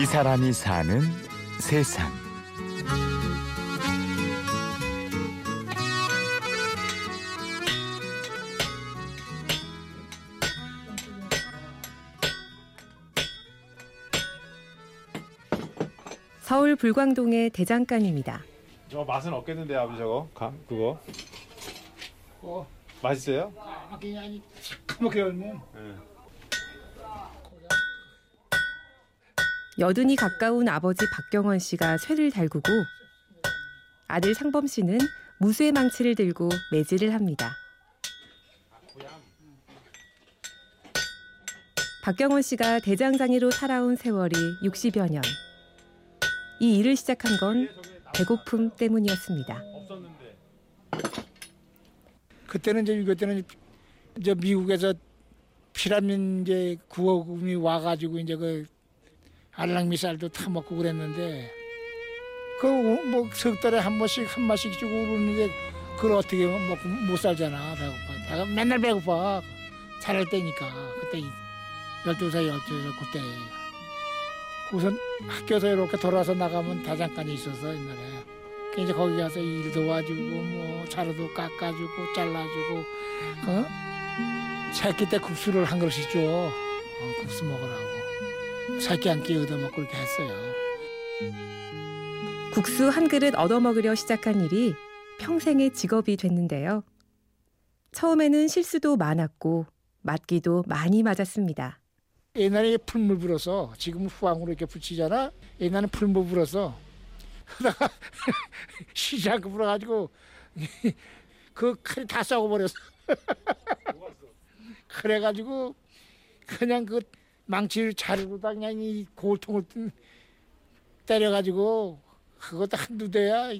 이 사람이 사는 세상. 서울 불광동의 대장간입니다. 저 맛은 없겠는데 아버지 저거 감 그거 어, 맛있어요? 그냥 까맣게 열면 여든이 가까운 아버지 박경원 씨가 쇠를 달구고 아들 상범 씨는 무쇠 망치를 들고 매질을 합니다. 박경원 씨가 대장장이로 살아온 세월이 60여 년. 이 일을 시작한 건 배고픔 때문이었습니다. 그때는 이제 6.25 때는 이제 미국에서 피라민 이제 구호금이 와가지고 이제 그 알랑 미사일도 타먹고 그랬는데 그뭐석 달에 한 번씩 한 마씩 주고 그러는데 그걸 어떻게 먹고 못 살잖아. 배고파. 내가 맨날 배고파. 살할 때니까. 그때 12살 12살 그때. 우선 학교에서 이렇게 돌아서 나가면 대장간이 있어서 옛날에. 그 이제 거기 가서 일 도와주고 뭐 자루도 깎아주고 잘라주고 어? 새끼 때 국수를 한 그릇씩 줘. 어, 국수 먹으라고 새끼 한끼 얻어먹고 그렇게 했어요 국수 한 그릇 얻어먹으려 시작한 일이 평생의 직업이 됐는데요. 처음에는 실수도 많았고 맞기도 많이 맞았습니다. 옛날에 풀물 불어서 지금 후황으로 이렇게 붙이잖아 옛날에 풀물 불어서 그러다가 쉬지 않고 불어가지고 그 칼이 다 썩어버렸어 그래가지고 그냥 그 망치를 자르고다 그냥 이 골통을 때려가지고 그것도 한두 대야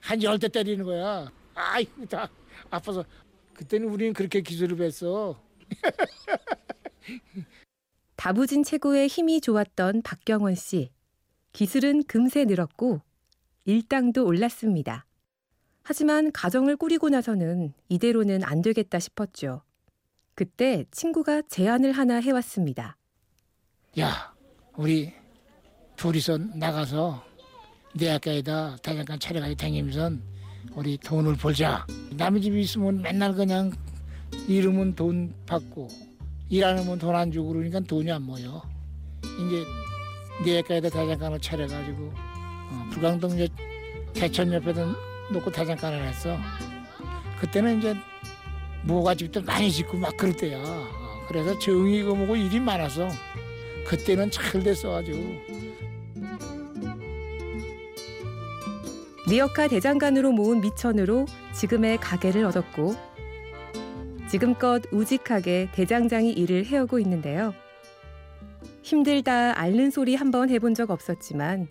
한 열 대 때리는 거야 아이고 다 아파서 그때는 우리는 그렇게 기술을 뱄어 다부진 최고의 힘이 좋았던 박경원 씨. 기술은 금세 늘었고 일당도 올랐습니다. 하지만 가정을 꾸리고 나서는 이대로는 안 되겠다 싶었죠. 그때 친구가 제안을 하나 해왔습니다. 야, 우리 둘이서 나가서 대학가에다 대장간 차려가지고 다니면서 우리 돈을 벌자. 남의 집에 있으면 맨날 그냥 이름은 돈 받고 일안 하면 돈 안 주고 그러니까 돈이 안 모여. 이제 대학가에다 대장간을 차려가지고 어, 불광동 옆 개천 옆에다 놓고 대장간을 했어. 그때는 이제 모가집도 많이 짓고 막 그럴 때야. 어, 그래서 정이고 뭐고 일이 많아서 그때는 잘 됐어가지고 리어카 대장간으로 모은 미천으로 지금의 가게를 얻었고 지금껏 우직하게 대장장이 일을 해오고 있는데요. 힘들다 앓는 소리 한번 해본 적 없었지만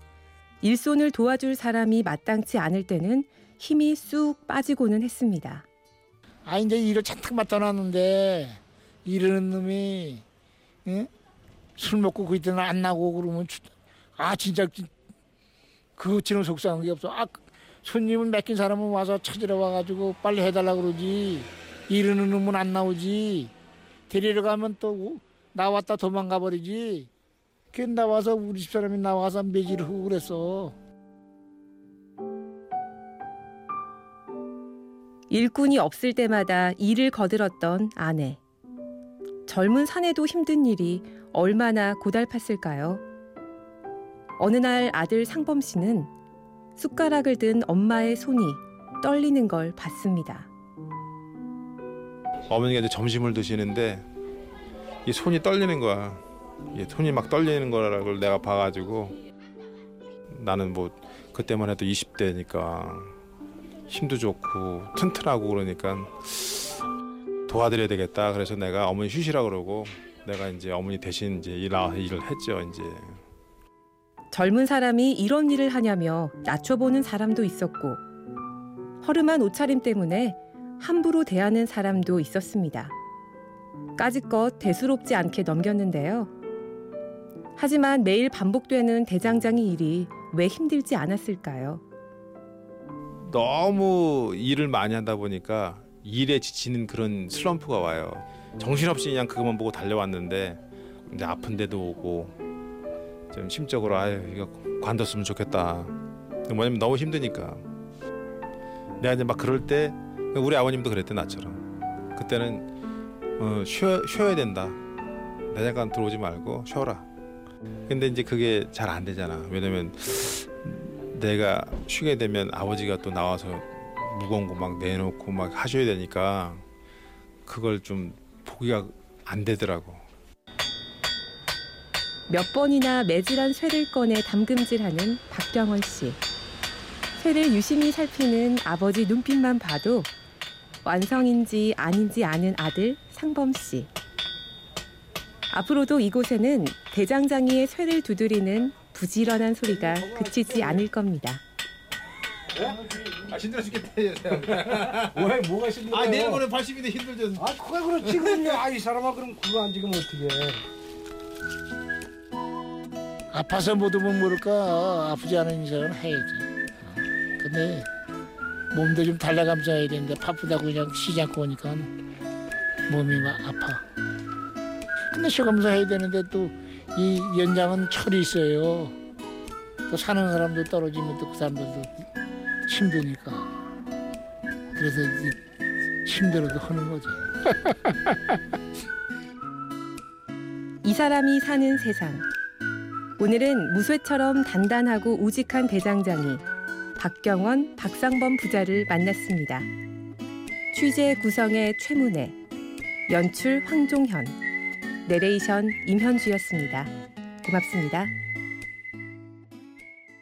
일손을 도와줄 사람이 마땅치 않을 때는 힘이 쑥 빠지고는 했습니다. 아 이제 일을 잔뜩 맡아놨는데 이러는 놈이 응? 술 먹고 그 이때는 안 나고 그러면 주- 아 진짜 진- 그것처럼 속상한 게 없어. 아 손님을 맡긴 사람은 와서 찾으러 와가지고 빨리 해달라 그러지. 이러는 놈은 안 나오지. 데리러 가면 또 오- 나왔다 도망가 버리지. 그 나와서 우리 집 사람이 나와서 매질을 하고 그랬어. 일꾼이 없을 때마다 일을 거들었던 아내. 젊은 사내도 힘든 일이 얼마나 고달팠을까요? 어느 날 아들 상범 씨는 숟가락을 든 엄마의 손이 떨리는 걸 봤습니다. 어머니가 이제 점심을 드시는데 이 손이 떨리는 거야. 이 손이 막 떨리는 거라고 내가 봐가지고 나는 뭐 그때만 해도 20대니까 힘도 좋고 튼튼하고 그러니까 도와드려야 되겠다. 그래서 내가 어머니 쉬시라 그러고 내가 이제 어머니 대신 이제 일 일을 했죠. 이제 젊은 사람이 이런 일을 하냐며 낮춰보는 사람도 있었고 허름한 옷차림 때문에 함부로 대하는 사람도 있었습니다. 까짓것 대수롭지 않게 넘겼는데요. 하지만 매일 반복되는 대장장이 일이 왜 힘들지 않았을까요? 너무 일을 많이 하다 보니까 일에 지치는 그런 슬럼프가 와요. 정신없이 그냥 그것만 보고 달려왔는데 이제 아픈 데도 오고 좀 심적으로 아유 이거 관뒀으면 좋겠다. 뭐냐면 너무 힘드니까. 내가 이제 막 그럴 때 우리 아버님도 그랬대 나처럼. 그때는 어, 쉬어, 쉬어야 된다. 내 잠깐 들어오지 말고 쉬어라. 근데 이제 그게 잘 안 되잖아. 왜냐면 내가 쉬게 되면 아버지가 또 나와서 무거운 거 막 내놓고 막 하셔야 되니까 그걸 좀 보기가 안 되더라고. 몇 번이나 매질한 쇠를 꺼내 담금질하는 박경원 씨. 쇠를 유심히 살피는 아버지 눈빛만 봐도 완성인지 아닌지 아는 아들 상범 씨. 앞으로도 이곳에는 대장장이의 쇠를 두드리는 부지런한 소리가 그치지 않을 겁니다. 아 힘들어 죽겠다. 왜 뭐가 힘들어? 아 내일 모레 80인데 힘들죠. 아 그게 그렇지 그럼요. 아이 사람아 그럼 그거 안 지금 어떻게? 아파서 못 오면 모를까 아프지 않은 이상은 해야지. 어. 근데 몸도 좀 달래가면서 해야 되는데 바쁘다고 그냥 쉬지 않고 오니까 몸이 막 아파. 근데 쉬가면서 해야 되는데 또 이 연장은 철이 있어요. 또 사는 사람도 떨어지면 또 그 사람들도 힘드니까. 그래서 이제 힘들어도 하는 거지. 이 사람이 사는 세상. 오늘은 무쇠처럼 단단하고 우직한 대장장이 박경원, 박상범 부자를 만났습니다. 취재 구성의 최문혜, 연출 황종현, 내레이션 임현주였습니다. 고맙습니다.